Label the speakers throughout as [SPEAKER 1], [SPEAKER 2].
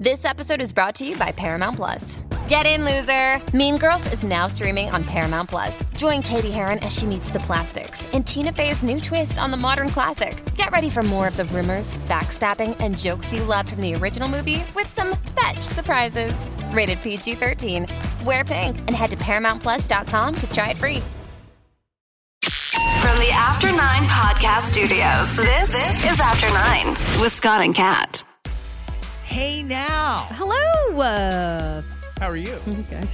[SPEAKER 1] This episode is brought to you by Paramount Plus. Get in, loser! Mean Girls is now streaming on Paramount Plus. Join Cady Heron as she meets the plastics in Tina Fey's new twist on the modern classic. Get ready for more of the rumors, backstabbing, and jokes you loved from the original movie with some fetch surprises. Rated PG 13. Wear pink and head to ParamountPlus.com to try it free.
[SPEAKER 2] From the After Nine Podcast Studios, this, this is After Nine with Scott and Kat.
[SPEAKER 3] Hey now.
[SPEAKER 4] Hello. Uh,
[SPEAKER 3] How are you?
[SPEAKER 4] good.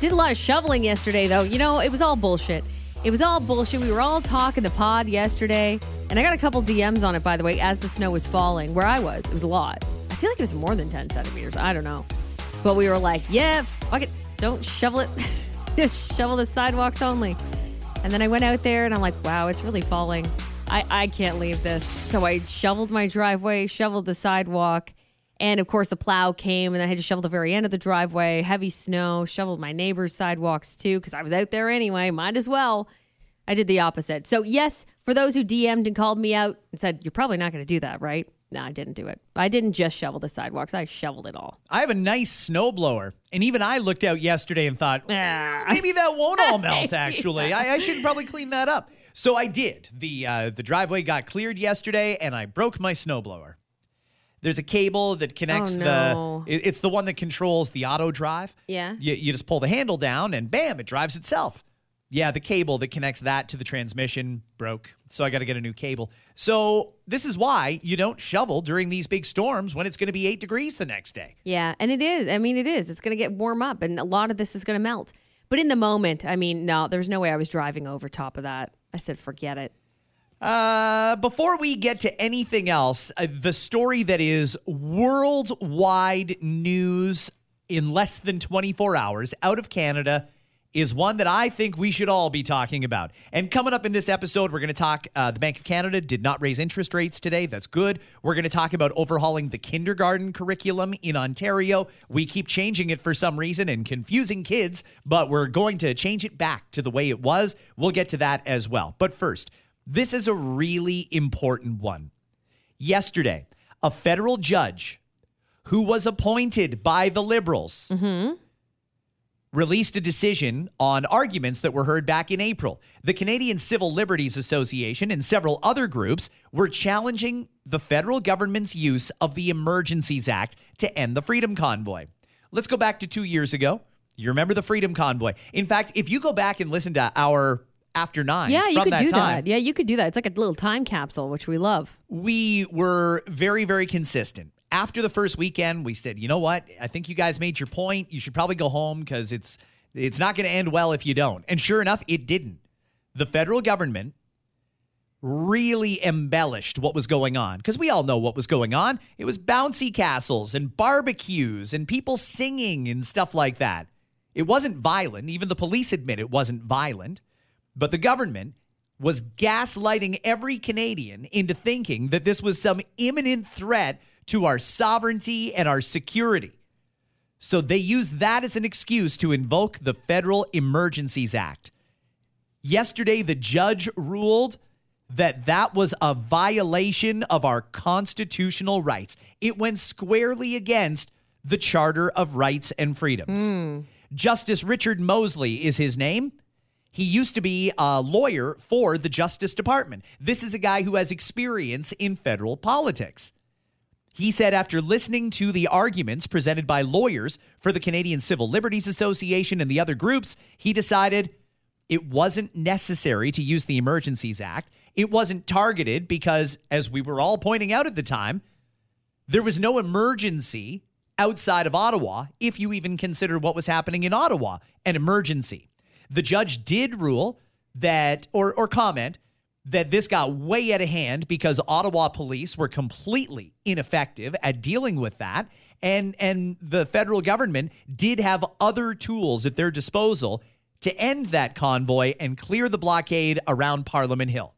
[SPEAKER 4] Did a lot of shoveling yesterday, though. You know, it was all bullshit. It was all bullshit. We were all talking the pod yesterday, and I got a couple DMs on it, by the way, as the snow was falling. Where I was, it was a lot. I feel like it was more than 10 centimeters. I don't know. But we were like, yeah, fuck it. Don't shovel it. Just shovel the sidewalks only. And then I went out there and I'm like, wow, it's really falling. I, I can't leave this. So I shoveled my driveway, shoveled the sidewalk, and of course the plow came and I had to shovel the very end of the driveway, heavy snow, shoveled my neighbor's sidewalks too, because I was out there anyway, might as well. I did the opposite. So yes, for those who DM'd and called me out and said, You're probably not gonna do that, right? No, I didn't do it. I didn't just shovel the sidewalks, I shoveled it all.
[SPEAKER 3] I have a nice snowblower, and even I looked out yesterday and thought,
[SPEAKER 4] Ah.
[SPEAKER 3] maybe that won't all melt. Actually, I, I should probably clean that up. So I did. the uh, The driveway got cleared yesterday, and I broke my snowblower. There's a cable that oh, connects
[SPEAKER 4] Oh, no.
[SPEAKER 3] the. it- It's the one that controls the auto drive.
[SPEAKER 4] Yeah.
[SPEAKER 3] You, you just pull the handle down, and bam, it drives itself. Yeah, the cable that connects that to the transmission broke. So I got to get a new cable. So this is why you don't shovel during these big storms when it's going to be eight degrees the next day.
[SPEAKER 4] Yeah, and it is. I mean, it is. It's going to get warm up, and a lot of this is going to melt. But in the moment, I mean, no, there's no way I was driving over top of that. I said, forget it.
[SPEAKER 3] Uh, before we get to anything else, uh, the story that is worldwide news in less than 24 hours out of Canada is one that I think we should all be talking about. And coming up in this episode, we're going to talk. Uh, the Bank of Canada did not raise interest rates today. That's good. We're going to talk about overhauling the kindergarten curriculum in Ontario. We keep changing it for some reason and confusing kids, but we're going to change it back to the way it was. We'll get to that as well. But first, this is a really important one. Yesterday, a federal judge who was appointed by the Liberals mm-hmm. released a decision on arguments that were heard back in April. The Canadian Civil Liberties Association and several other groups were challenging the federal government's use of the Emergencies Act to end the Freedom Convoy. Let's go back to two years ago. You remember the Freedom Convoy. In fact, if you go back and listen to our after nine.
[SPEAKER 4] Yeah, you could do
[SPEAKER 3] time,
[SPEAKER 4] that. Yeah, you could do that. It's like a little time capsule, which we love.
[SPEAKER 3] we were very, very consistent. After the first weekend, we said, you know what? I think you guys made your point. You should probably go home because it's it's not going to end well if you don't. And sure enough, it didn't. The federal government really embellished what was going on because we all know what was going on. It was bouncy castles and barbecues and people singing and stuff like that. It wasn't violent. Even the police admit it wasn't violent. But the government was gaslighting every Canadian into thinking that this was some imminent threat to our sovereignty and our security. So they used that as an excuse to invoke the Federal Emergencies Act. Yesterday, the judge ruled that that was a violation of our constitutional rights. It went squarely against the Charter of Rights and Freedoms. Hmm. Justice Richard Mosley is his name. He used to be a lawyer for the Justice Department. This is a guy who has experience in federal politics. He said after listening to the arguments presented by lawyers for the Canadian Civil Liberties Association and the other groups, he decided it wasn't necessary to use the Emergencies Act. It wasn't targeted because, as we were all pointing out at the time, there was no emergency outside of Ottawa, if you even consider what was happening in Ottawa an emergency. The judge did rule that, or, or comment, that this got way out of hand because Ottawa police were completely ineffective at dealing with that. And, and the federal government did have other tools at their disposal to end that convoy and clear the blockade around Parliament Hill.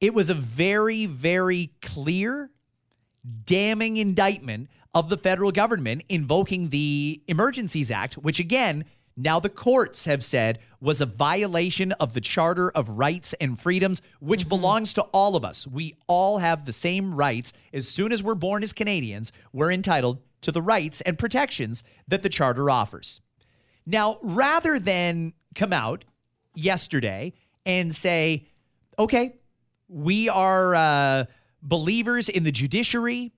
[SPEAKER 3] It was a very, very clear, damning indictment of the federal government invoking the Emergencies Act, which again now the courts have said was a violation of the Charter of Rights and Freedoms, which belongs to all of us. We all have the same rights. As soon as we're born as Canadians, we're entitled to the rights and protections that the Charter offers. Now, rather than come out yesterday and say, okay, we are uh, believers in the judiciary,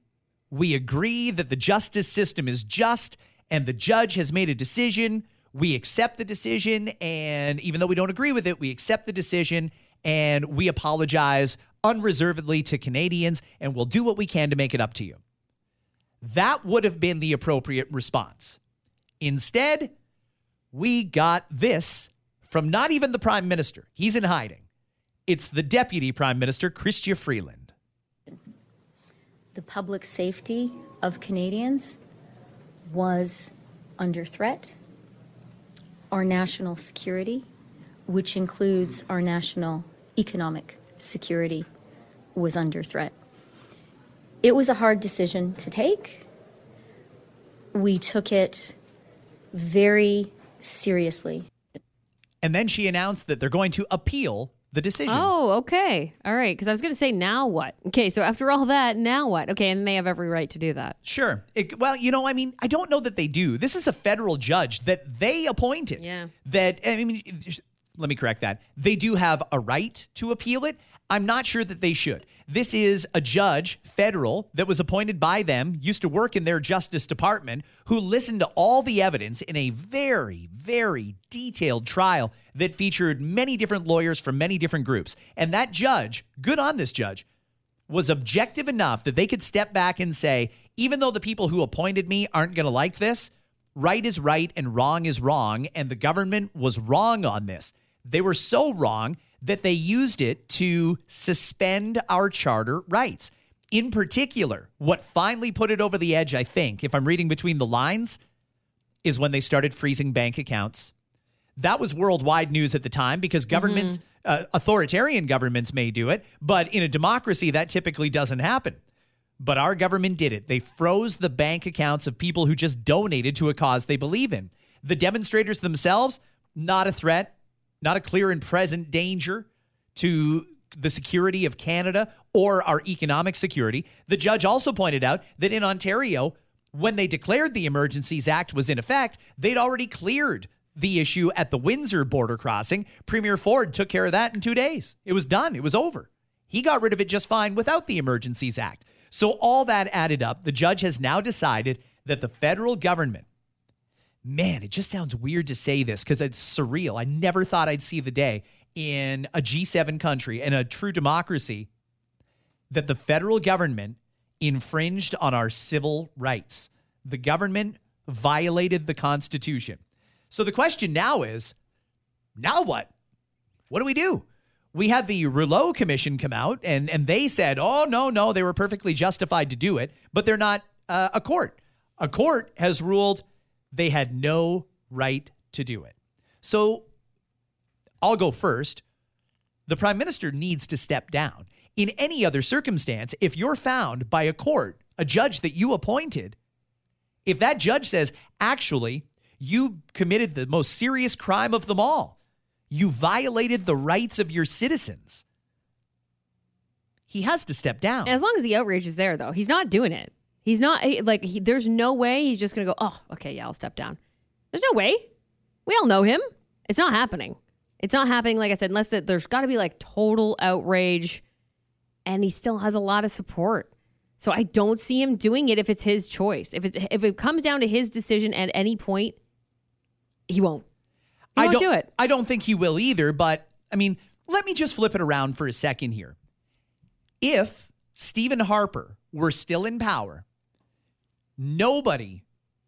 [SPEAKER 3] we agree that the justice system is just and the judge has made a decision. We accept the decision. And even though we don't agree with it, we accept the decision and we apologize unreservedly to Canadians and we'll do what we can to make it up to you. That would have been the appropriate response. Instead, we got this from not even the prime minister. He's in hiding. It's the deputy prime minister, Chrystia Freeland
[SPEAKER 5] the public safety of Canadians was under threat. Our national security, which includes our national economic security, was under threat. It was a hard decision to take. We took it very seriously.
[SPEAKER 3] And then she announced that they're going to appeal the decision.
[SPEAKER 4] Oh, okay. All right. Because I was going to say, now what? Okay. So after all that, now what? Okay. And they have every right to do that.
[SPEAKER 3] Sure. It, well, you know, I mean, I don't know that they do. This is a federal judge that they appointed.
[SPEAKER 4] Yeah.
[SPEAKER 3] That, I mean, let me correct that. They do have a right to appeal it. I'm not sure that they should. This is a judge, federal, that was appointed by them, used to work in their Justice Department, who listened to all the evidence in a very, very detailed trial that featured many different lawyers from many different groups. And that judge, good on this judge, was objective enough that they could step back and say, even though the people who appointed me aren't going to like this, right is right and wrong is wrong. And the government was wrong on this. They were so wrong that they used it to suspend our charter rights. In particular, what finally put it over the edge, I think, if I'm reading between the lines, is when they started freezing bank accounts. That was worldwide news at the time because governments, uh, authoritarian governments may do it, but in a democracy, that typically doesn't happen. But our government did it. They froze the bank accounts of people who just donated to a cause they believe in. The demonstrators themselves, not a threat, not a clear and present danger to the security of Canada or our economic security. The judge also pointed out that in Ontario, when they declared the Emergencies Act was in effect, they'd already cleared the issue at the Windsor border crossing. Premier Ford took care of that in two days. It was done, it was over. He got rid of it just fine without the Emergencies Act. So, all that added up, the judge has now decided that the federal government man, it just sounds weird to say this because it's surreal. I never thought I'd see the day in a G7 country and a true democracy that the federal government infringed on our civil rights. The government violated the Constitution. So the question now is now what? What do we do? We had the Rouleau Commission come out and, and they said, oh, no, no, they were perfectly justified to do it, but they're not uh, a court. A court has ruled they had no right to do it. So I'll go first. The prime minister needs to step down. In any other circumstance, if you're found by a court, a judge that you appointed, if that judge says, actually, you committed the most serious crime of them all, you violated the rights of your citizens, he has to step down.
[SPEAKER 4] As long as the outrage is there, though, he's not doing it. He's not like he, there's no way he's just gonna go. Oh, okay, yeah, I'll step down. There's no way. We all know him. It's not happening. It's not happening. Like I said, unless that there's got to be like total outrage, and he still has a lot of support. So I don't see him doing it if it's his choice. If it's if it comes down to his decision at any point, he won't. He
[SPEAKER 3] I
[SPEAKER 4] won't
[SPEAKER 3] don't
[SPEAKER 4] do it.
[SPEAKER 3] I don't think he will either, but I mean, let me just flip it around for a second here. If Stephen Harper were still in power, nobody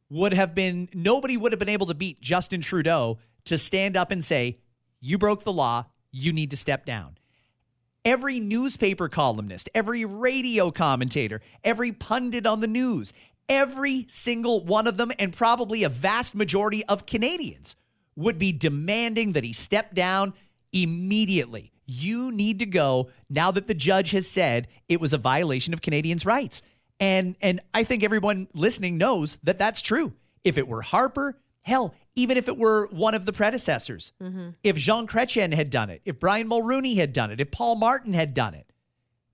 [SPEAKER 3] would have been nobody would have been able to beat Justin Trudeau to stand up and say, "You broke the law, you need to step down." Every newspaper columnist, every radio commentator, every pundit on the news, every single one of them and probably a vast majority of Canadians would be demanding that he step down immediately. You need to go now that the judge has said it was a violation of Canadians' rights. And and I think everyone listening knows that that's true. If it were Harper, hell, even if it were one of the predecessors. Mm-hmm. If Jean Chrétien had done it, if Brian Mulrooney had done it, if Paul Martin had done it,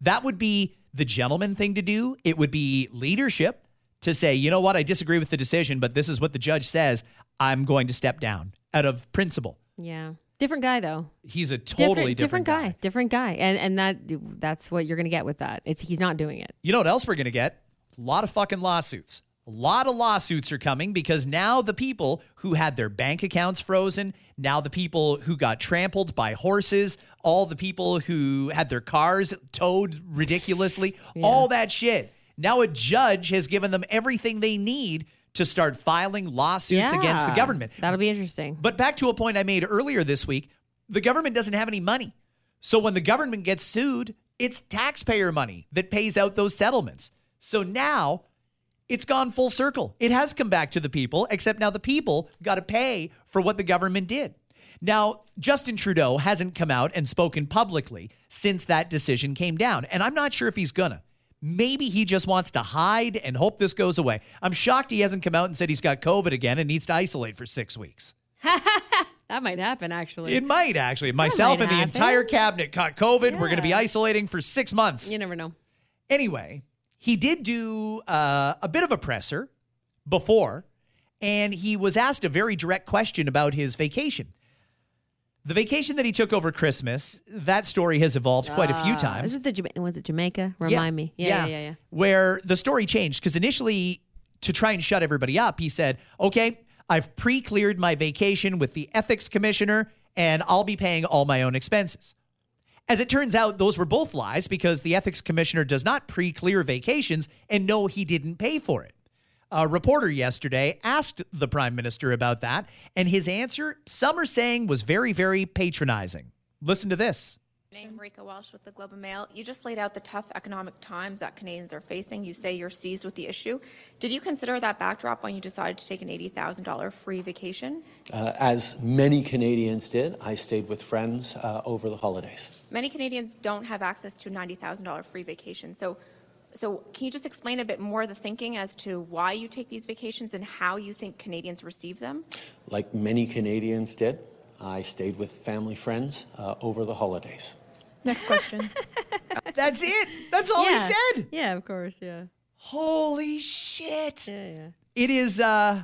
[SPEAKER 3] that would be the gentleman thing to do. It would be leadership to say, you know what, I disagree with the decision, but this is what the judge says. I'm going to step down out of principle.
[SPEAKER 4] Yeah. Different guy though.
[SPEAKER 3] He's a totally different,
[SPEAKER 4] guy. Different guy. And and that that's what you're going to get with that. It's he's not doing it.
[SPEAKER 3] You know what else we're going to get? A lot of fucking lawsuits. A lot of lawsuits are coming because now the people who had their bank accounts frozen, now the people who got trampled by horses, all the people who had their cars towed ridiculously, all that shit. Now a judge has given them everything they need to start filing lawsuits against the government.
[SPEAKER 4] That'll be interesting.
[SPEAKER 3] But back to a point I made earlier this week the government doesn't have any money. So when the government gets sued, it's taxpayer money that pays out those settlements. So now it's gone full circle. It has come back to the people, except now the people got to pay for what the government did. Now, Justin Trudeau hasn't come out and spoken publicly since that decision came down, and I'm not sure if he's gonna. Maybe he just wants to hide and hope this goes away. I'm shocked he hasn't come out and said he's got COVID again and needs to isolate for six weeks.
[SPEAKER 4] that might happen actually.
[SPEAKER 3] It might actually. Myself
[SPEAKER 4] might
[SPEAKER 3] and the
[SPEAKER 4] happen.
[SPEAKER 3] entire cabinet caught COVID. We're going to be isolating for six months.
[SPEAKER 4] you never know.
[SPEAKER 3] Anyway, he did do uh, a bit of a presser before, and he was asked a very direct question about his vacation. The vacation that he took over Christmas, that story has evolved quite a few
[SPEAKER 4] Uh,
[SPEAKER 3] times.
[SPEAKER 4] Is it the Jama- was it Jamaica? Remind me. Yeah, yeah, yeah, yeah.
[SPEAKER 3] Where the story changed because initially, to try and shut everybody up, he said, "Okay, I've pre-cleared my vacation with the ethics commissioner, and I'll be paying all my own expenses." As it turns out, those were both lies because the ethics commissioner does not pre-clear vacations, and no, he didn't pay for it. A reporter yesterday asked the prime minister about that, and his answer, some are saying, was very, very patronizing. Listen to this.
[SPEAKER 6] name Marieke Walsh with the Globe and Mail. You just laid out the tough economic times that Canadians are facing. You say you're seized with the issue. Did you consider that backdrop when you decided to take an $80,000 free vacation?
[SPEAKER 7] Uh, as many Canadians did, I stayed with friends uh, over the holidays.
[SPEAKER 6] Many Canadians don't have access to a $90,000 free vacation. So, so can you just explain a bit more the thinking as to why you take these vacations and how you think Canadians receive them?
[SPEAKER 7] Like many Canadians did, I stayed with family friends uh, over the holidays.
[SPEAKER 6] Next question.
[SPEAKER 3] That's it. That's all
[SPEAKER 4] yeah.
[SPEAKER 3] he said.
[SPEAKER 4] Yeah, of course. Yeah.
[SPEAKER 3] Holy shit.
[SPEAKER 4] Yeah, yeah.
[SPEAKER 3] It is uh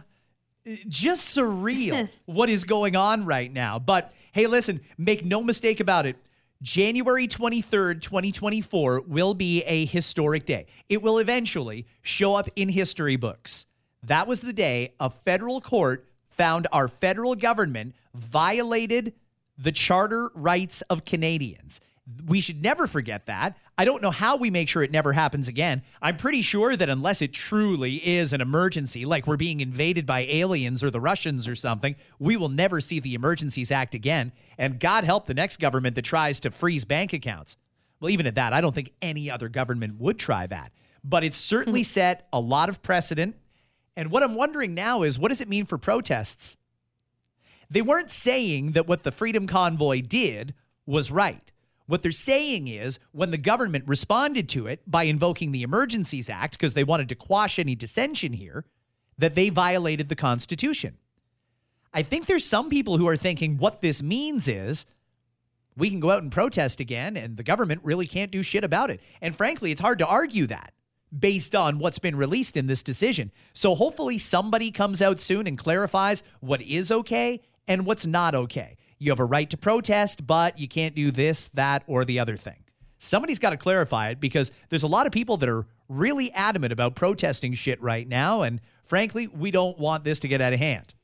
[SPEAKER 3] just surreal what is going on right now. But hey, listen, make no mistake about it. January 23rd, 2024 will be a historic day. It will eventually show up in history books. That was the day a federal court found our federal government violated the charter rights of Canadians. We should never forget that. I don't know how we make sure it never happens again. I'm pretty sure that unless it truly is an emergency, like we're being invaded by aliens or the Russians or something, we will never see the Emergencies Act again. And God help the next government that tries to freeze bank accounts. Well, even at that, I don't think any other government would try that. But it's certainly hmm. set a lot of precedent. And what I'm wondering now is what does it mean for protests? They weren't saying that what the Freedom Convoy did was right. What they're saying is when the government responded to it by invoking the Emergencies Act because they wanted to quash any dissension here, that they violated the Constitution. I think there's some people who are thinking what this means is we can go out and protest again and the government really can't do shit about it. And frankly, it's hard to argue that based on what's been released in this decision. So hopefully somebody comes out soon and clarifies what is okay and what's not okay. You have a right to protest, but you can't do this, that, or the other thing. Somebody's got to clarify it because there's a lot of people that are really adamant about protesting shit right now. And frankly, we don't want this to get out of hand.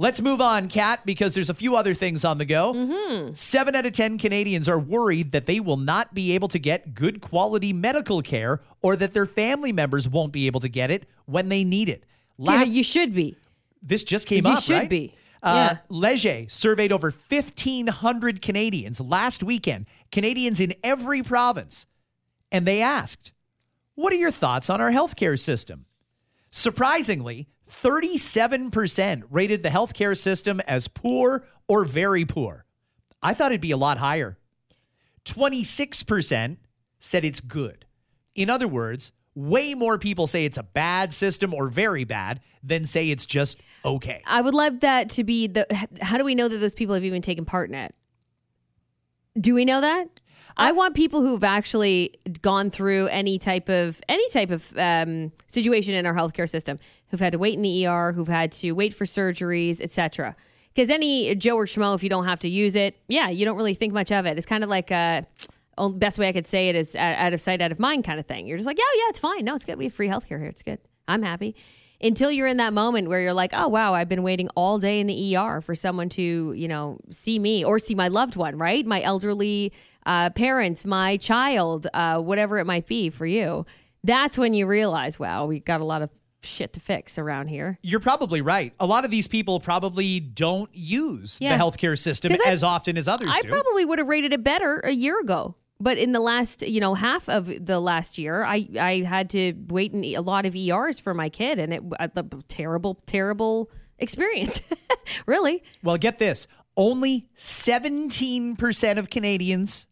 [SPEAKER 3] Let's move on, Kat, because there's a few other things on the go. Mm-hmm. Seven out of 10 Canadians are worried that they will not be able to get good quality medical care or that their family members won't be able to get it when they need it. La-
[SPEAKER 4] Yeah, you should be.
[SPEAKER 3] this just came
[SPEAKER 4] You
[SPEAKER 3] up,
[SPEAKER 4] should
[SPEAKER 3] right?
[SPEAKER 4] be.
[SPEAKER 3] Uh,
[SPEAKER 4] Yeah.
[SPEAKER 3] Leger surveyed over 1,500 Canadians last weekend, Canadians in every province, and they asked, What are your thoughts on our healthcare system? Surprisingly, 37% rated the healthcare system as poor or very poor. I thought it'd be a lot higher. 26% said it's good. In other words, way more people say it's a bad system or very bad than say it's just okay.
[SPEAKER 4] I would love that to be the. How do we know that those people have even taken part in it? Do we know that? I want people who've actually gone through any type of any type of um, situation in our healthcare system, who've had to wait in the ER, who've had to wait for surgeries, etc. Because any Joe or Schmo, if you don't have to use it, yeah, you don't really think much of it. It's kind of like a best way I could say it is out of sight, out of mind kind of thing. You're just like, yeah, yeah, it's fine. No, it's good. We have free healthcare here. It's good. I'm happy until you're in that moment where you're like, oh, wow, I've been waiting all day in the ER for someone to, you know, see me or see my loved one, right? My elderly uh, parents, my child, uh, whatever it might be for you. That's when you realize, wow, we got a lot of shit to fix around here.
[SPEAKER 3] You're probably right. A lot of these people probably don't use
[SPEAKER 4] Yeah.
[SPEAKER 3] the healthcare system
[SPEAKER 4] I-
[SPEAKER 3] as often as others
[SPEAKER 4] I
[SPEAKER 3] do.
[SPEAKER 4] probably would have rated it better a year ago. But in the last, you know, half of the last year, I I had to wait in a lot of ERs for my kid, and it uh, was a terrible, terrible experience. really,
[SPEAKER 3] well, get this. Only 17% of Canadians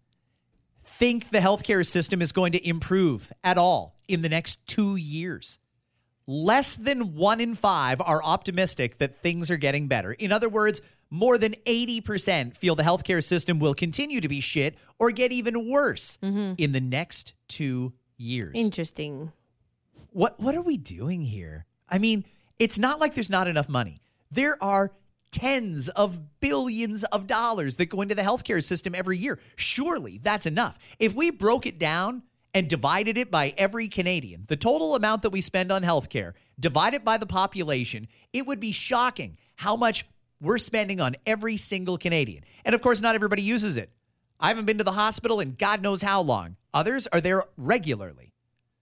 [SPEAKER 3] think the healthcare system is going to improve at all in the next 2 years. Less than 1 in 5 are optimistic that things are getting better. In other words, more than 80% feel the healthcare system will continue to be shit or get even worse mm-hmm. in the next 2 years.
[SPEAKER 4] interesting.
[SPEAKER 3] what what are we doing here? I mean, it's not like there's not enough money. There are tens of billions of dollars that go into the healthcare system every year. Surely that's enough. If we broke it down and divided it by every Canadian, the total amount that we spend on healthcare, divided by the population, it would be shocking how much we're spending on every single Canadian. And of course, not everybody uses it. I haven't been to the hospital in God knows how long. Others are there regularly.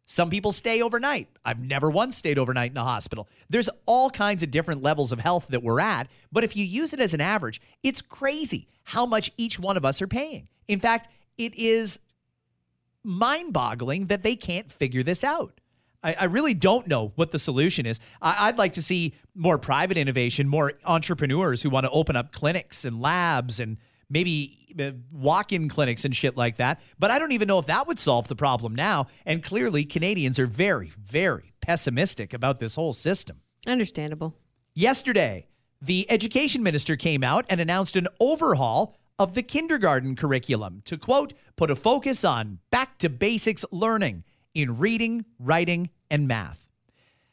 [SPEAKER 3] Some people stay overnight. I've never once stayed overnight in a hospital. There's all kinds of different levels of health that we're at, but if you use it as an average, it's crazy how much each one of us are paying. In fact, it is mind boggling that they can't figure this out. I, I really don't know what the solution is. I, I'd like to see more private innovation, more entrepreneurs who want to open up clinics and labs and maybe uh, walk-in clinics and shit like that. But I don't even know if that would solve the problem now. And clearly, Canadians are very, very pessimistic about this whole system.
[SPEAKER 4] Understandable.
[SPEAKER 3] Yesterday, the education minister came out and announced an overhaul of the kindergarten curriculum to quote, put a focus on back to basics learning in reading, writing, and math.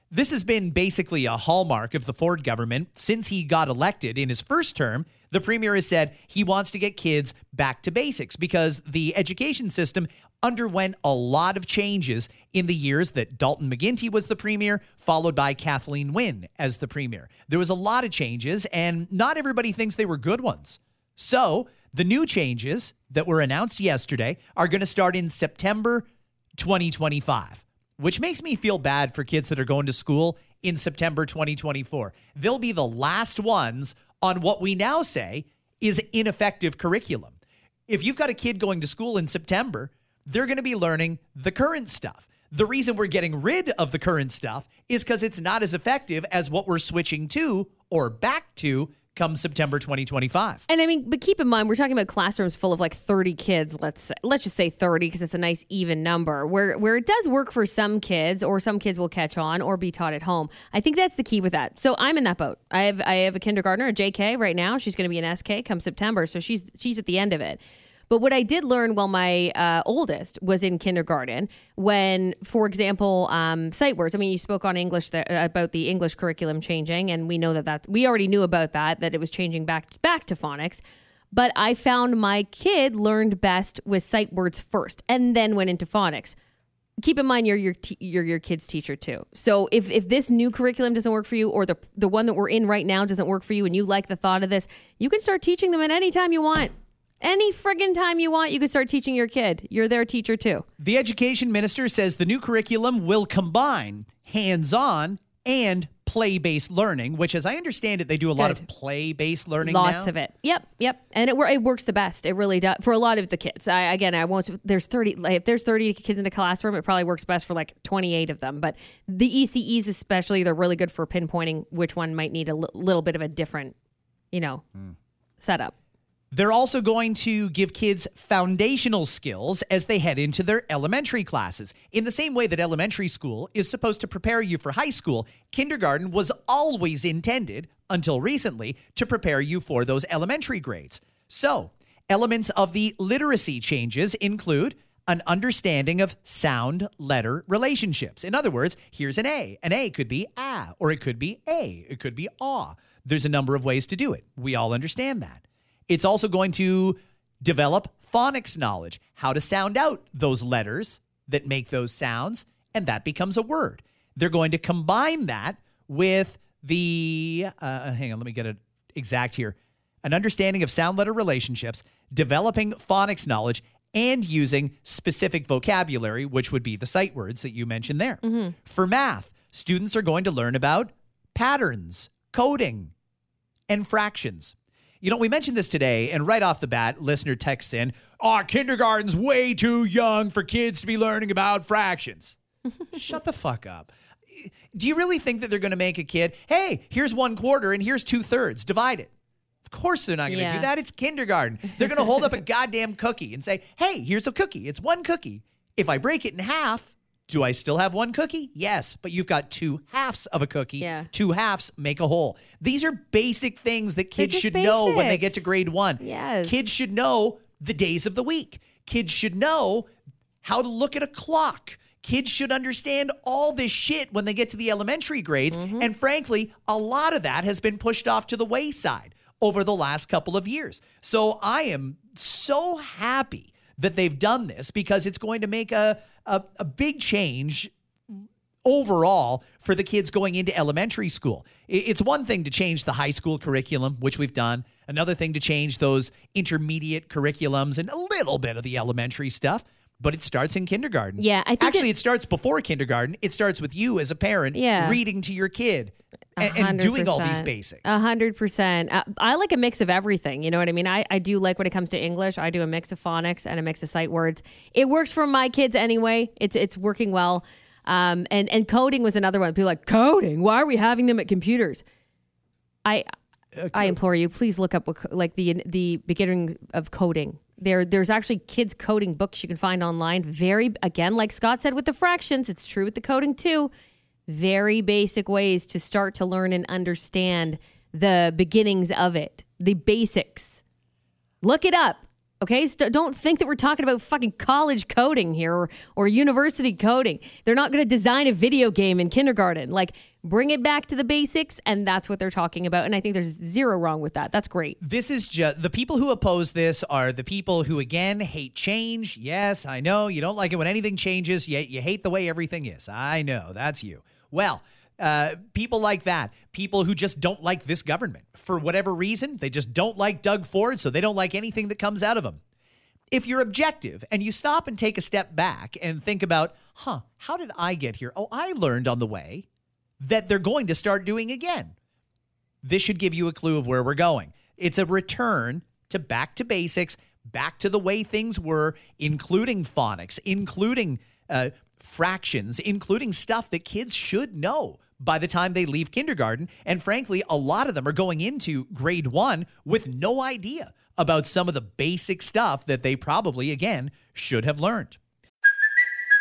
[SPEAKER 3] This has been basically a hallmark of the Ford government since he got elected in his first term. The premier has said he wants to get kids back to basics because the education system underwent a lot of changes in the years that Dalton McGuinty was the premier, followed by Kathleen Wynne as the premier. There was a lot of changes, and not everybody thinks they were good ones. So, the new changes that were announced yesterday are going to start in September 2025, which makes me feel bad for kids that are going to school in September 2024. They'll be the last ones on what we now say is ineffective curriculum. If you've got a kid going to school in September, they're going to be learning the current stuff. The reason we're getting rid of the current stuff is because it's not as effective as what we're switching to or back to come September 2025.
[SPEAKER 4] And I mean, but keep in mind, we're talking about classrooms full of like 30 kids. Let's say, let's just say 30 because it's a nice even number. Where where it does work for some kids, or some kids will catch on or be taught at home. I think that's the key with that. So I'm in that boat. I have I have a kindergartner, a JK right now. She's going to be an SK come September, so she's she's at the end of it. But what I did learn while my uh, oldest was in kindergarten, when, for example, um, sight words. I mean, you spoke on English there, about the English curriculum changing, and we know that that's we already knew about that that it was changing back back to phonics. But I found my kid learned best with sight words first, and then went into phonics. Keep in mind you're your te- you're your kid's teacher too. So if if this new curriculum doesn't work for you, or the the one that we're in right now doesn't work for you, and you like the thought of this, you can start teaching them at any time you want. Any friggin' time you want, you can start teaching your kid. You're their teacher too.
[SPEAKER 3] The education minister says the new curriculum will combine hands on and play based learning, which, as I understand it, they do a lot of play based learning
[SPEAKER 4] Lots
[SPEAKER 3] now.
[SPEAKER 4] of it. Yep, yep. And it it works the best. It really does for a lot of the kids. I again, I won't. There's thirty. Like, if there's thirty kids in a classroom, it probably works best for like twenty eight of them. But the ECEs, especially, they're really good for pinpointing which one might need a little bit of a different, you know,
[SPEAKER 3] Hmm.
[SPEAKER 4] setup.
[SPEAKER 3] They're also going to give kids foundational skills as they head into their elementary classes. In the same way that elementary school is supposed to prepare you for high school, kindergarten was always intended, until recently, to prepare you for those elementary grades. So, elements of the literacy changes include an understanding of sound letter relationships. In other words, here's an A. An A could be ah, or it could be a, it could be ah. There's a number of ways to do it. We all understand that. It's also going to develop phonics knowledge, how to sound out those letters that make those sounds, and that becomes a word. They're going to combine that with the, uh, hang on, let me get it exact here an understanding of sound letter relationships, developing phonics knowledge, and using specific vocabulary, which would be the sight words that you mentioned there. For math, students are going to learn about patterns, coding, and fractions. You know, we mentioned this today, and right off the bat, listener texts in, Oh, kindergarten's way too young for kids to be learning about fractions. Shut the fuck up. Do you really think that they're going to make a kid, hey, here's one quarter and here's two thirds, divide it? Of course they're not going to
[SPEAKER 4] Yeah.
[SPEAKER 3] do that. It's kindergarten. They're going to hold up a goddamn cookie and say, hey, here's a cookie. It's one cookie. If I break it in half, do I still have one cookie? Yes, but you've got two halves of a cookie.
[SPEAKER 4] Yeah.
[SPEAKER 3] Two halves make a whole. These are basic things that kids should know when they get to grade one.
[SPEAKER 4] Yes.
[SPEAKER 3] Kids should know the days of the week. Kids should know how to look at a clock. Kids should understand all this shit when they get to the elementary grades.
[SPEAKER 4] Mm-hmm.
[SPEAKER 3] And frankly, a lot of that has been pushed off to the wayside over the last couple of years. So I am so happy that they've done this because it's going to make a, a, a big change overall for the kids going into elementary school. It's one thing to change the high school curriculum, which we've done. Another thing to change those intermediate curriculums and a little bit of the elementary stuff. But it starts in kindergarten.
[SPEAKER 4] Yeah, I think
[SPEAKER 3] actually
[SPEAKER 4] it-
[SPEAKER 3] it starts before kindergarten. It starts with you as a parent
[SPEAKER 4] Yeah.
[SPEAKER 3] reading to your kid and, and doing all these basics.
[SPEAKER 4] A hundred percent. Uh, I like a mix of everything. You know what I mean? I, I do like when it comes to English. I do a mix of phonics and a mix of sight words. It works for my kids anyway. It's it's working well. Um, and and coding was another one. People are like coding. Why are we having them at computers? I I implore you, please look up what, like the the beginning of coding. There, there's actually kids coding books you can find online. Very again, like Scott said with the fractions, it's true with the coding too. Very basic ways to start to learn and understand the beginnings of it, the basics. Look it up. Okay, St- don't think that we're talking about fucking college coding here or, or university coding. They're not going to design a video game in kindergarten. Like, bring it back to the basics, and that's what they're talking about. And I think there's zero wrong with that. That's great.
[SPEAKER 3] this is just the people who oppose this are the people who again hate change. Yes, I know you don't like it when anything changes. You, you hate the way everything is. I know that's you. Well, uh, people like that, people who just don't like this government for whatever reason, they just don't like Doug Ford, so they don't like anything that comes out of him. If you're objective and you stop and take a step back and think about, huh, how did I get here? Oh, I learned on the way that they're going to start doing again this should give you a clue of where we're going. It's a return to back to basics, back to the way things were, including phonics, including uh, fractions, including stuff that kids should know by the time they leave kindergarten. And frankly, a lot of them are going into grade one with no idea about some of the basic stuff that they probably, again, should have learned.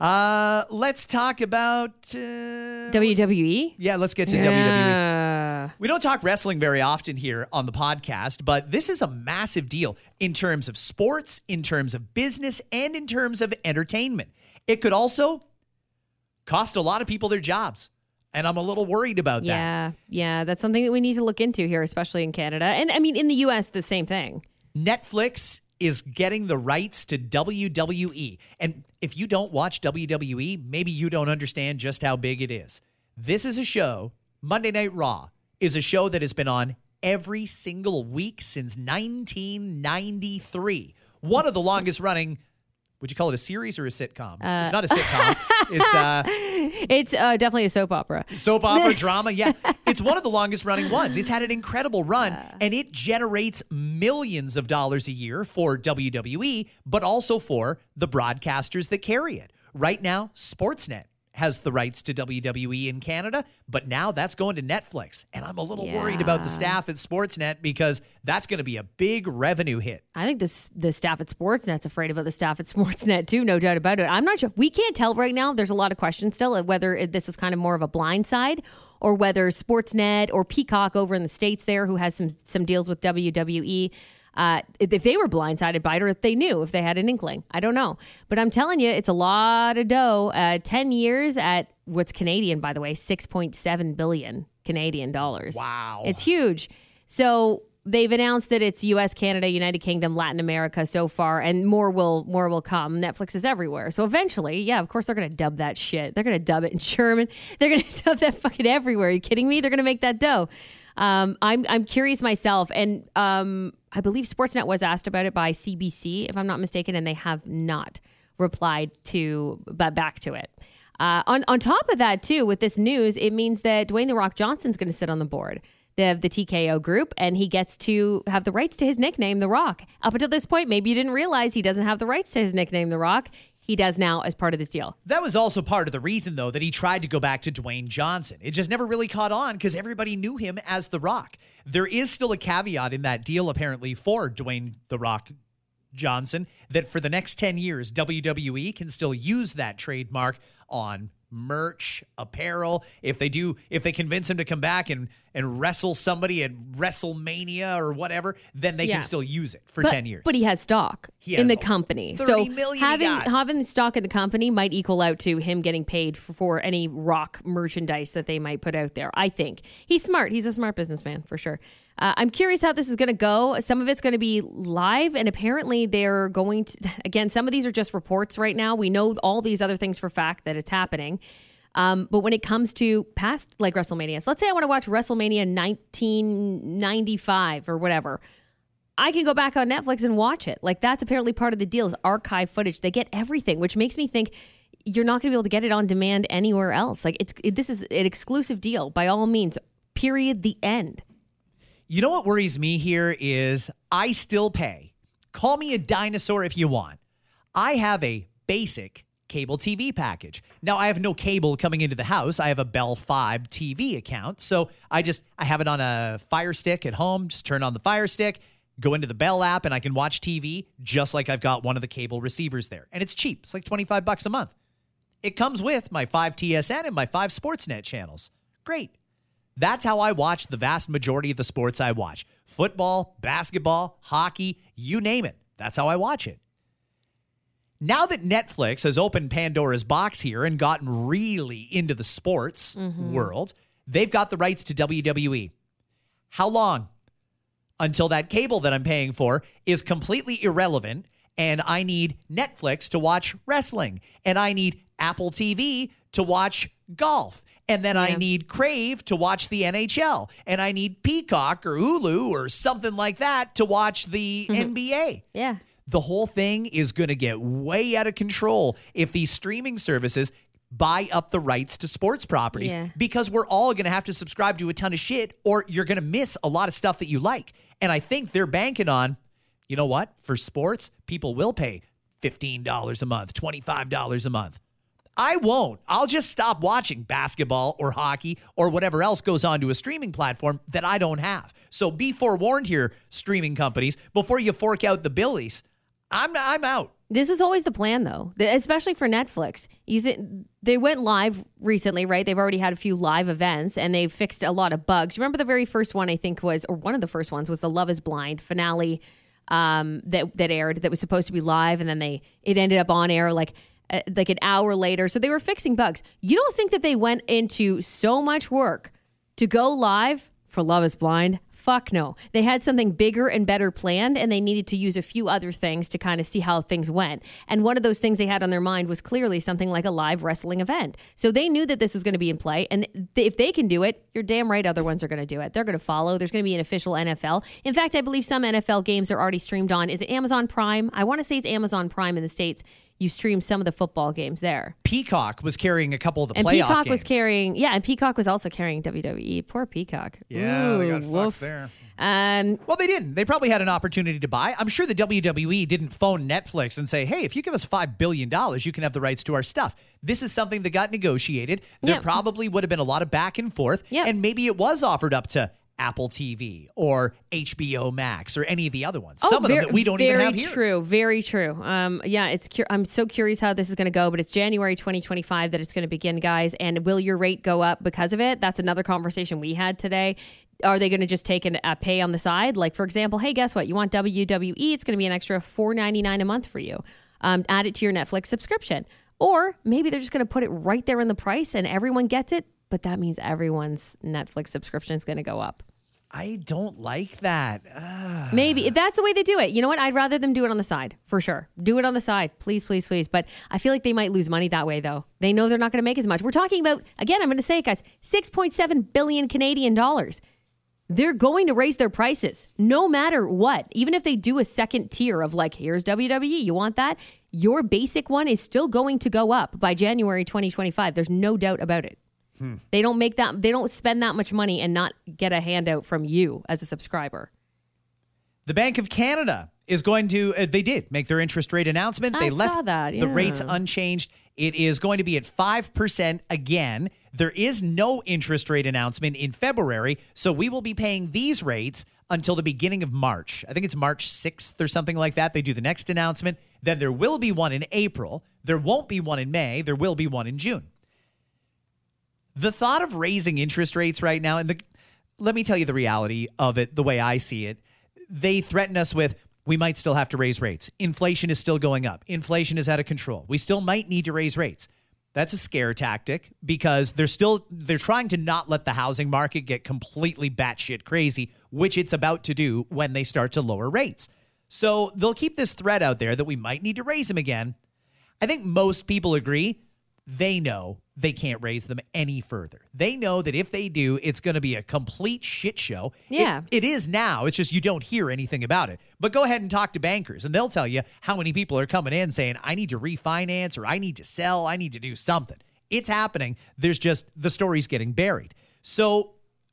[SPEAKER 3] Uh, let's talk about. Uh,
[SPEAKER 4] WWE?
[SPEAKER 3] yeah, let's get to WWE. We don't talk wrestling very often here on the podcast, but this is a massive deal in terms of sports, in terms of business, and in terms of entertainment. It could also cost a lot of people their jobs. And I'm a little worried about that.
[SPEAKER 4] Yeah, yeah, that's something that we need to look into here, especially in Canada. And I mean, in the US, the same thing.
[SPEAKER 3] Netflix is getting the rights to WWE. And if you don't watch WWE, maybe you don't understand just how big it is. This is a show, Monday Night Raw, is a show that has been on every single week since 1993. One of the longest running, would you call it a series or a sitcom? it's not a sitcom. it's uh
[SPEAKER 4] It's uh, definitely a soap opera.
[SPEAKER 3] soap opera drama. Yeah, it's one of the longest running ones. It's had an incredible run, and it generates millions of dollars a year for WWE, but also for the broadcasters that carry it. Right now, Sportsnet has the rights to WWE in Canada, but now that's going to Netflix, and I'm a little worried about the staff at Sportsnet because that's going to be a big revenue hit.
[SPEAKER 4] I think this the staff at Sportsnet's afraid about the staff at Sportsnet too, no doubt about it. I'm not sure. We can't tell right now. There's a lot of questions still whether this was kind of more of a blind side or whether Sportsnet or Peacock over in the states there, who has some some deals with WWE. Uh, if they were blindsided by it, or if they knew, if they had an inkling, I don't know. But I'm telling you, it's a lot of dough. Uh, Ten years at what's Canadian, by the way, six point seven billion Canadian dollars.
[SPEAKER 3] Wow.
[SPEAKER 4] It's huge. So they've announced that it's U.S., Canada, United Kingdom, Latin America so far, and more will more will come. Netflix is everywhere. So eventually, yeah, of course they're gonna dub that shit. They're gonna dub it in German. They're gonna dub that fucking everywhere. Are you kidding me? They're gonna make that dough. Um, I'm I'm curious myself, and um, I believe Sportsnet was asked about it by CBC, if I'm not mistaken, and they have not replied to but back to it. Uh, on on top of that, too, with this news, it means that Dwayne the Rock Johnson's going to sit on the board the the TKO group, and he gets to have the rights to his nickname, The Rock. Up until this point, maybe you didn't realize he doesn't have the rights to his nickname, The Rock. He does now as part of this deal.
[SPEAKER 3] That was also part of the reason, though, that he tried to go back to Dwayne Johnson. It just never really caught on because everybody knew him as The Rock. There is still a caveat in that deal, apparently, for Dwayne The Rock Johnson, that for the next 10 years, WWE can still use that trademark on merch, apparel. If they do, if they convince him to come back and, and wrestle somebody at WrestleMania or whatever, then they
[SPEAKER 4] Yeah.
[SPEAKER 3] can still use it for
[SPEAKER 4] But-
[SPEAKER 3] 10 years.
[SPEAKER 4] But he has stock
[SPEAKER 3] He
[SPEAKER 4] in the company. so having having stock in the company might equal out to him getting paid for, for any rock merchandise that they might put out there. I think he's smart. He's a smart businessman for sure. Uh, I'm curious how this is going to go. Some of it's going to be live, and apparently they're going to. Again, some of these are just reports right now. We know all these other things for fact that it's happening. Um, but when it comes to past like WrestleMania, so let's say I want to watch WrestleMania 1995 or whatever. I can go back on Netflix and watch it. Like that's apparently part of the deal is archive footage. They get everything, which makes me think you're not going to be able to get it on demand anywhere else. Like it's it, this is an exclusive deal by all means. Period. The end.
[SPEAKER 3] You know what worries me here is I still pay. Call me a dinosaur if you want. I have a basic cable TV package. Now I have no cable coming into the house. I have a Bell Fibe TV account. So I just I have it on a Fire Stick at home, just turn on the Fire Stick, go into the Bell app and I can watch TV just like I've got one of the cable receivers there. And it's cheap. It's like 25 bucks a month. It comes with my 5 TSN and my 5 Sportsnet channels. Great. That's how I watch the vast majority of the sports I watch football, basketball, hockey, you name it. That's how I watch it. Now that Netflix has opened Pandora's box here and gotten really into the sports mm-hmm. world, they've got the rights to WWE. How long? Until that cable that I'm paying for is completely irrelevant and I need Netflix to watch wrestling and I need Apple TV to watch golf. And then I need Crave to watch the NHL. And I need Peacock or Hulu or something like that to watch the mm-hmm. NBA.
[SPEAKER 4] Yeah.
[SPEAKER 3] The whole thing is going to get way out of control if these streaming services buy up the rights to sports properties
[SPEAKER 4] Yeah.
[SPEAKER 3] because we're all going to have to subscribe to a ton of shit or you're going to miss a lot of stuff that you like. And I think they're banking on, you know what? For sports, people will pay $15 a month, $25 a month. I won't. I'll just stop watching basketball or hockey or whatever else goes onto a streaming platform that I don't have. So be forewarned here, streaming companies, before you fork out the billies. I'm I'm out.
[SPEAKER 4] This is always the plan, though, especially for Netflix. You think they went live recently, right? They've already had a few live events and they've fixed a lot of bugs. Remember the very first one? I think was, or one of the first ones was the Love Is Blind finale um, that that aired that was supposed to be live, and then they it ended up on air like uh, like an hour later. So they were fixing bugs. You don't think that they went into so much work to go live for Love Is Blind? Fuck no. They had something bigger and better planned, and they needed to use a few other things to kind of see how things went. And one of those things they had on their mind was clearly something like a live wrestling event. So they knew that this was going to be in play. And th- if they can do it, you're damn right other ones are going to do it. They're going to follow. There's going to be an official NFL. In fact, I believe some NFL games are already streamed on. Is it Amazon Prime? I want to say it's Amazon Prime in the States. You stream some of the football games there.
[SPEAKER 3] Peacock was carrying a couple of the
[SPEAKER 4] And
[SPEAKER 3] playoff
[SPEAKER 4] Peacock
[SPEAKER 3] games.
[SPEAKER 4] was carrying, yeah, and Peacock was also carrying WWE. Poor Peacock.
[SPEAKER 3] Yeah, they got
[SPEAKER 4] Ooh,
[SPEAKER 3] fucked there.
[SPEAKER 4] Um,
[SPEAKER 3] Well, they didn't. They probably had an opportunity to buy. I'm sure the WWE didn't phone Netflix and say, hey, if you give us $5 billion, you can have the rights to our stuff. This is something that got negotiated. There
[SPEAKER 4] Yeah.
[SPEAKER 3] probably would have been a lot of back and forth.
[SPEAKER 4] Yeah.
[SPEAKER 3] And maybe it was offered up to Apple TV or HBO Max or any of the other ones. Some of them that we don't
[SPEAKER 4] very
[SPEAKER 3] even have here.
[SPEAKER 4] Very true. Very true. Um, yeah, it's. Cu- I'm so curious how this is going to go, but it's January 2025 that it's going to begin, guys. And will your rate go up because of it? That's another conversation we had today. Are they going to just take an, a pay on the side? Like, for example, hey, guess what? You want WWE? It's going to be an extra 4.99 a month for you. Um, add it to your Netflix subscription, or maybe they're just going to put it right there in the price, and everyone gets it. But that means everyone's Netflix subscription is going to go up.
[SPEAKER 3] I don't like that. Ugh.
[SPEAKER 4] Maybe if that's the way they do it. You know what? I'd rather them do it on the side for sure. Do it on the side, please, please, please. But I feel like they might lose money that way, though. They know they're not going to make as much. We're talking about again. I'm going to say it, guys. Six point seven billion Canadian dollars. They're going to raise their prices no matter what. Even if they do a second tier of like, here's WWE, you want that? Your basic one is still going to go up by January 2025. There's no doubt about it. They don't make that. They don't spend that much money and not get a handout from you as a subscriber.
[SPEAKER 3] The Bank of Canada is going to, uh, they did make their interest rate announcement.
[SPEAKER 4] I
[SPEAKER 3] They left
[SPEAKER 4] that,
[SPEAKER 3] the rates unchanged. It is going to be at 5% again. There is no interest rate announcement in February, so we will be paying these rates until the beginning of March. I think it's March 6th or something like that. They do the next announcement. Then there will be one in April. There won't be one in May. There will be one in June. The thought of raising interest rates right now, and the, let me tell you the reality of it, the way I see it. They threaten us with, we might still have to raise rates. Inflation is still going up. Inflation is out of control. We still might need to raise rates. That's a scare tactic because they're still they're trying to not let the housing market get completely batshit crazy, which it's about to do when they start to lower rates. So they'll keep this threat out there that we might need to raise them again. I think most people agree they know they can't raise them any further. They know that if they do, it's going to be a complete shit show. It-
[SPEAKER 4] Yeah.
[SPEAKER 3] it is now. It's just you don't hear anything about it. But go ahead and talk to bankers, and they'll tell you how many people are coming in saying, I need to refinance or I need to sell, I need to do something. It's happening. There's just the story's getting buried. So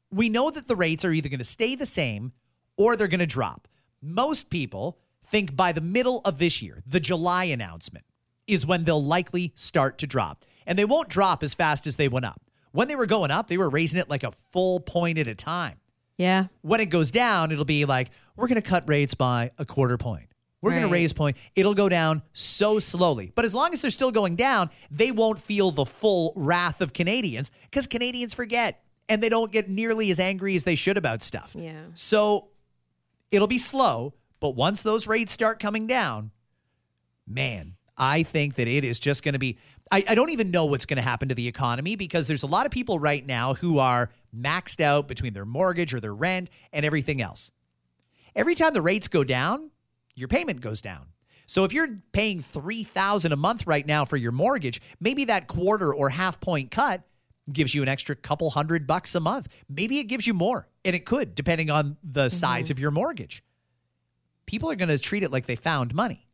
[SPEAKER 3] we know that the rates are either going to stay the same or they're going to drop. Most people think by the middle of this year, the July announcement is when they'll likely start to drop. And they won't drop as fast as they went up. When they were going up, they were raising it like a full point at a time.
[SPEAKER 4] Yeah.
[SPEAKER 3] When it goes down, it'll be like, we're going to cut rates by a quarter point. We're going to raise point. It'll go down so slowly. But as long as they're still going down, they won't feel the full wrath of Canadians because Canadians forget and they don't get nearly as angry as they should about stuff.
[SPEAKER 4] Yeah.
[SPEAKER 3] So it'll be slow, but once those rates start coming down, man, I think that it is just going to be. I, I don't even know what's going to happen to the economy because there's a lot of people right now who are maxed out between their mortgage or their rent and everything else. Every time the rates go down, your payment goes down. So if you're paying 3000 a month right now for your mortgage, maybe that quarter or half point cut gives you an extra couple hundred bucks a month. Maybe it gives you more, and it could depending on the size mm-hmm. of your mortgage. People are going to treat it like they found money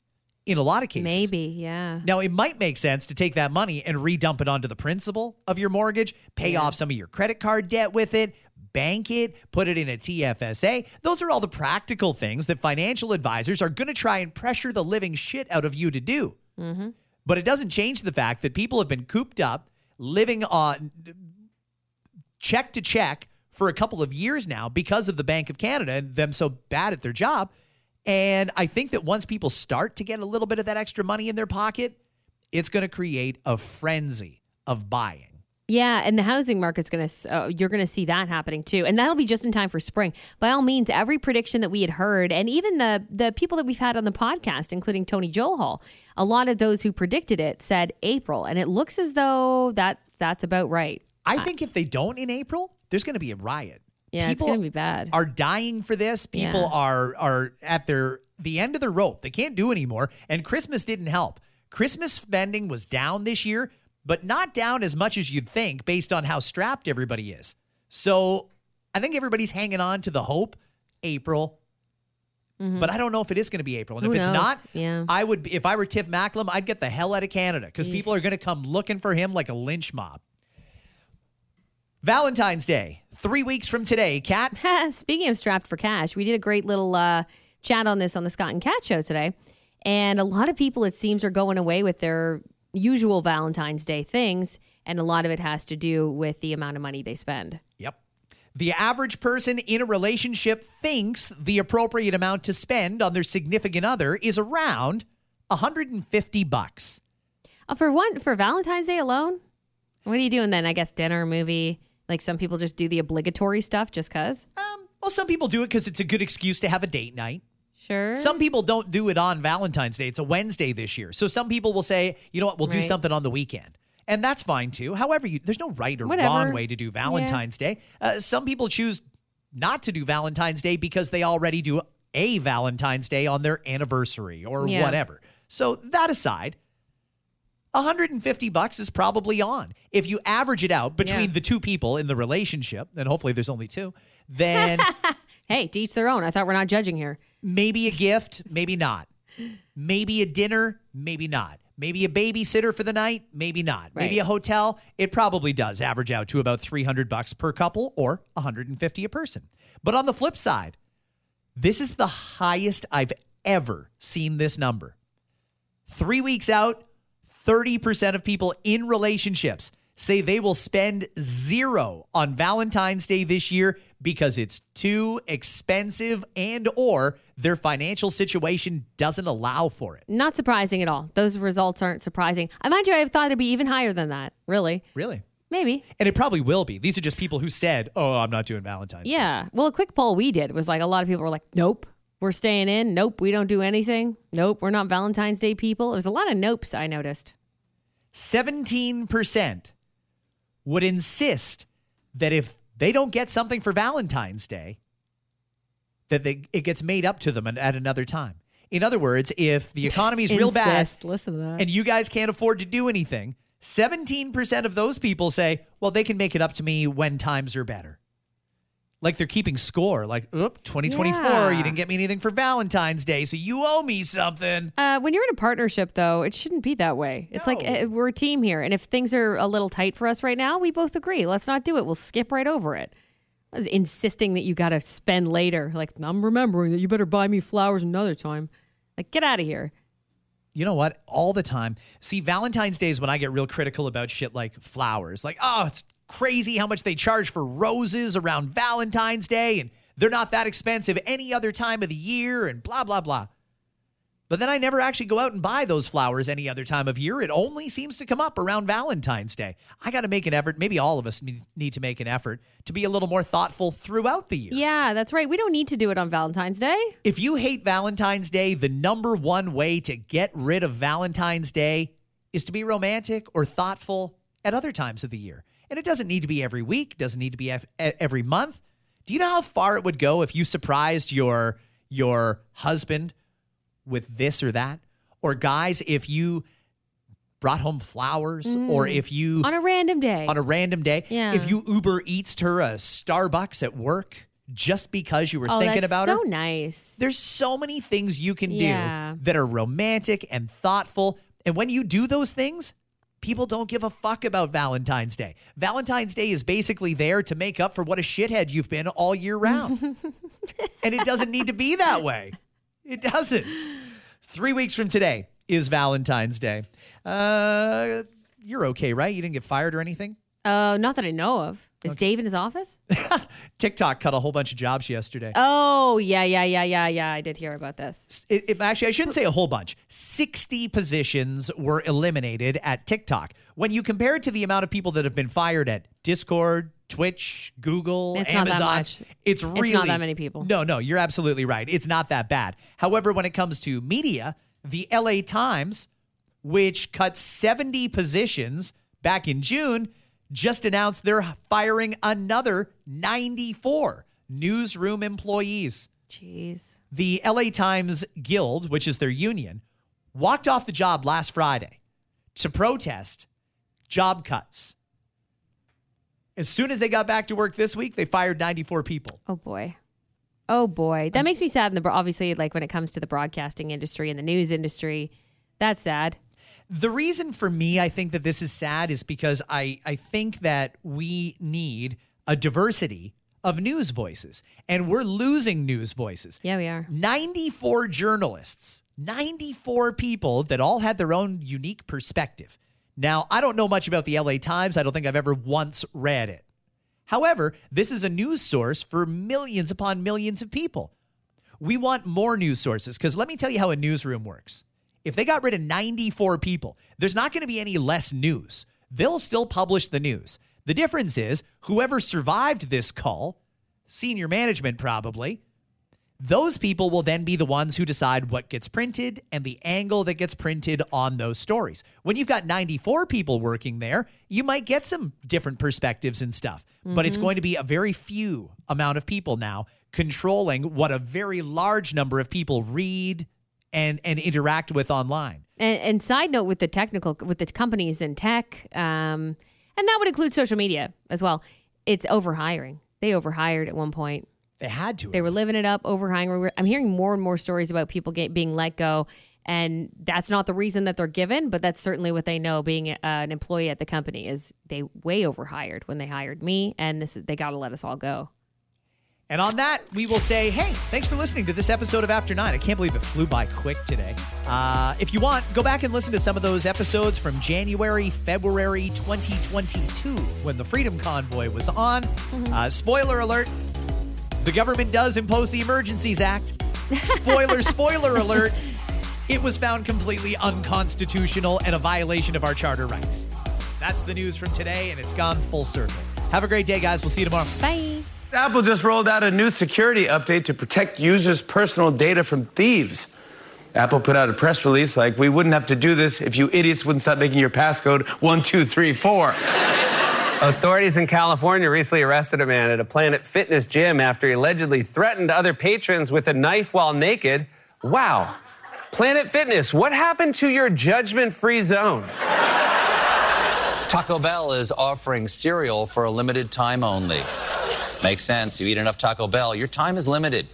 [SPEAKER 3] in a lot of cases.
[SPEAKER 4] Maybe. Yeah.
[SPEAKER 3] Now, it might make sense to take that money and redump it onto the principal of your mortgage, pay off some of your credit card debt with it, bank it, put it in a TFSA. Those are all the practical things that financial advisors are going to try and pressure the living shit out of you to do. Mm-hmm. But it doesn't change the fact that people have been cooped up, living on check to check for a couple of years now because of the Bank of Canada and them so bad at their job. And I think that once people start to get a little bit of that extra money in their pocket, it's going to create a frenzy of buying.
[SPEAKER 4] Yeah, and the housing market's going to, uh, you're going to see that happening too. And that'll be just in time for spring. By all means, every prediction that we had heard, and even the, the people that we've had on the podcast, including Tony Johal, a lot of those who predicted it said April. And it looks as though that that's about right.
[SPEAKER 3] I think if they don't in April, there's going to be a riot.
[SPEAKER 4] Yeah, it's
[SPEAKER 3] People
[SPEAKER 4] going to be bad.
[SPEAKER 3] Are dying for this. People
[SPEAKER 4] Yeah.
[SPEAKER 3] are are at their the end of the rope. They can't do anymore. And Christmas didn't help. Christmas spending was down this year, but not down as much as you'd think based on how strapped everybody is. So I think everybody's hanging on to the hope April. But I don't know if it is going to be April. And
[SPEAKER 4] Mm-hmm. Who
[SPEAKER 3] if it's
[SPEAKER 4] knows?
[SPEAKER 3] not,
[SPEAKER 4] Yeah.
[SPEAKER 3] I would if I were Tiff Macklem, I'd get the hell out of Canada because people are going to come looking for him like a lynch mob. Valentine's Day, three weeks from today. Kat,
[SPEAKER 4] Speaking of strapped for cash, we did a great little uh, chat on this on the Scott and Cat show today. And a lot of people, it seems, are going away with their usual Valentine's Day things. And a lot of it has to do with the amount of money they spend.
[SPEAKER 3] Yep. The average person in a relationship thinks the appropriate amount to spend on their significant other is around 150 bucks.
[SPEAKER 4] Uh, for one, for Valentine's Day alone, what are you doing then? I guess dinner, movie. Like some people just do the obligatory stuff just because.
[SPEAKER 3] Um, well, some people do it because it's a good excuse to have a date night.
[SPEAKER 4] Sure.
[SPEAKER 3] Some people don't do it on Valentine's Day. It's a Wednesday this year. So some people will say, you know what, we'll do something on the weekend. And that's fine too. However, you, there's no right or
[SPEAKER 4] Whatever.
[SPEAKER 3] wrong way to do Valentine's Day. Uh, some people choose not to do Valentine's Day because they already do a Valentine's Day on their anniversary or
[SPEAKER 4] Yeah.
[SPEAKER 3] whatever. So that aside, 150 bucks is probably on. If you average it out between
[SPEAKER 4] Yeah.
[SPEAKER 3] the two people in the relationship, and hopefully there's only two, then
[SPEAKER 4] Hey, to each their own. I thought we're not judging here.
[SPEAKER 3] maybe a gift, maybe not. Maybe a dinner, maybe not. Maybe a babysitter for the night, maybe not. Maybe a hotel, it probably does average out to about 300 bucks per couple or 150 a person. But on the flip side, this is the highest I've ever seen this number. 3 weeks out, 30% of people in relationships say they will spend zero on Valentine's Day this year because it's too expensive and or their financial situation doesn't allow for it.
[SPEAKER 4] Not surprising at all. Those results aren't surprising. I mind you, I thought it'd be even higher than that. Really?
[SPEAKER 3] Really?
[SPEAKER 4] Maybe.
[SPEAKER 3] And it probably will be. These are just people who said, "Oh, I'm not doing Valentine's." Day."
[SPEAKER 4] Yeah. Well, a quick poll we did was like a lot of people were like, nope, we're staying in. Nope, we don't do anything. Nope, we're not Valentine's Day people. There's a lot of nopes I noticed.
[SPEAKER 3] 17% would insist that if they don't get something for Valentine's Day, that they, it gets made up to them at- another time. In other words, if the economy is real bad
[SPEAKER 4] Listen to that.
[SPEAKER 3] and you guys can't afford to do anything, 17% of those people say, well, they can make it up to me when times are better. Like they're keeping score. Like, oop, 2024,
[SPEAKER 4] Yeah.
[SPEAKER 3] you didn't get me anything for Valentine's Day, so you owe me something.
[SPEAKER 4] Uh, when you're in a partnership, though, it shouldn't be that way. It's like
[SPEAKER 3] No.
[SPEAKER 4] uh, we're a team here, and if things are a little tight for us right now, we both agree. Let's not do it. We'll skip right over it. I was insisting that you got to spend later. Like I'm remembering that you better buy me flowers another time. Like get out of here.
[SPEAKER 3] You know what? All the time. See, Valentine's Day is when I get real critical about shit like flowers. Like, oh, it's crazy how much they charge for roses around Valentine's Day, and they're not that expensive any other time of the year, and blah, blah, blah. But then I never actually go out and buy those flowers any other time of year. It only seems to come up around Valentine's Day. I got to make an effort. Maybe all of us need to make an effort to be a little more thoughtful throughout the year.
[SPEAKER 4] Yeah, that's right. We don't need to do it on Valentine's Day.
[SPEAKER 3] If you hate Valentine's Day, the number one way to get rid of Valentine's Day is to be romantic or thoughtful at other times of the year. And it doesn't need to be every week, doesn't need to be every month. Do you know how far it would go if you surprised your your husband with this or that? Or guys, if you brought home flowers or mm. if you
[SPEAKER 4] On a random day.
[SPEAKER 3] on a random day,
[SPEAKER 4] Yeah.
[SPEAKER 3] if you Uber Eats her a Starbucks at work just because you were
[SPEAKER 4] oh,
[SPEAKER 3] thinking about
[SPEAKER 4] so
[SPEAKER 3] her.
[SPEAKER 4] So nice.
[SPEAKER 3] There's so many things you can do that are romantic and thoughtful. And when you do those things, people don't give a fuck about Valentine's Day. Valentine's Day is basically there to make up for what a shithead you've been all year round. and it doesn't need to be that way. It doesn't. Three weeks from today is Valentine's Day. Uh, you're okay, right? You didn't get fired or anything?
[SPEAKER 4] Uh, not that I know of. Is Dave in his office?
[SPEAKER 3] TikTok cut a whole bunch of jobs yesterday.
[SPEAKER 4] Oh, yeah, yeah, yeah, yeah, yeah. I did hear about this.
[SPEAKER 3] It, it- actually, I shouldn't say a whole bunch. 60 positions were eliminated at TikTok. When you compare it to the amount of people that have been fired at Discord, Twitch, Google,
[SPEAKER 4] It's not that
[SPEAKER 3] Amazon,
[SPEAKER 4] much.
[SPEAKER 3] it's
[SPEAKER 4] It's
[SPEAKER 3] really
[SPEAKER 4] not that many people.
[SPEAKER 3] No, no, you're absolutely right. It's not that bad. However, when it comes to media, the LA Times, which cut 70 positions back in June, just announced they're firing another 94 newsroom employees.
[SPEAKER 4] Jeez.
[SPEAKER 3] The LA Times Guild, which is their union, walked off the job last Friday to protest job cuts. As soon as they got back to work this week, they fired 94 people.
[SPEAKER 4] Oh boy. Oh boy. That makes me sad in the obviously like when it comes to the broadcasting industry and the news industry. That's sad.
[SPEAKER 3] The reason for me, I think that this is sad is because I, I think that we need a diversity of news voices, and we're losing news voices.
[SPEAKER 4] Yeah, we are.
[SPEAKER 3] 94 journalists, 94 people that all had their own unique perspective. Now, I don't know much about the LA Times. I don't think I've ever once read it. However, this is a news source for millions upon millions of people. We want more news sources because let me tell you how a newsroom works. If they got rid of 94 people, there's not going to be any less news. They'll still publish the news. The difference is whoever survived this call, senior management probably, those people will then be the ones who decide what gets printed and the angle that gets printed on those stories. When you've got 94 people working there, you might get some different perspectives and stuff, but it's
[SPEAKER 4] Mhm.
[SPEAKER 3] going to be a very few amount of people now controlling what a very large number of people read and and interact with online.
[SPEAKER 4] And, and side note with the technical, with the companies in tech, um, and that would include social media as well. It's overhiring. They overhired at one point.
[SPEAKER 3] They had to.
[SPEAKER 4] They were living it up, overhiring. I'm hearing more and more stories about people get, being let go, and that's not the reason that they're given, but that's certainly what they know. Being uh, an employee at the company is they way overhired when they hired me, and this they got to let us all go.
[SPEAKER 3] And on that, we will say, hey, thanks for listening to this episode of After Nine. I can't believe it flew by quick today. Uh, if you want, go back and listen to some of those episodes from January, February 2022 when the Freedom Convoy was on. Uh, spoiler alert the government does impose the Emergencies Act. Spoiler, spoiler alert. It was found completely unconstitutional and a violation of our charter rights. That's the news from today, and it's gone full circle. Have a great day, guys. We'll see you tomorrow.
[SPEAKER 4] Bye.
[SPEAKER 8] Apple just rolled out a new security update to protect users' personal data from thieves. Apple put out a press release like, we wouldn't have to do this if you idiots wouldn't stop making your passcode 1234.
[SPEAKER 9] Authorities in California recently arrested a man at a Planet Fitness gym after he allegedly threatened other patrons with a knife while naked. Wow. Planet Fitness, what happened to your judgment free zone?
[SPEAKER 10] Taco Bell is offering cereal for a limited time only. Makes sense. You eat enough Taco Bell, your time is limited.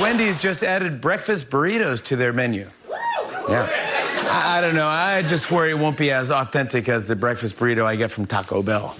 [SPEAKER 8] Wendy's just added breakfast burritos to their menu. Yeah. I, I don't know. I just worry it won't be as authentic as the breakfast burrito I get from Taco Bell.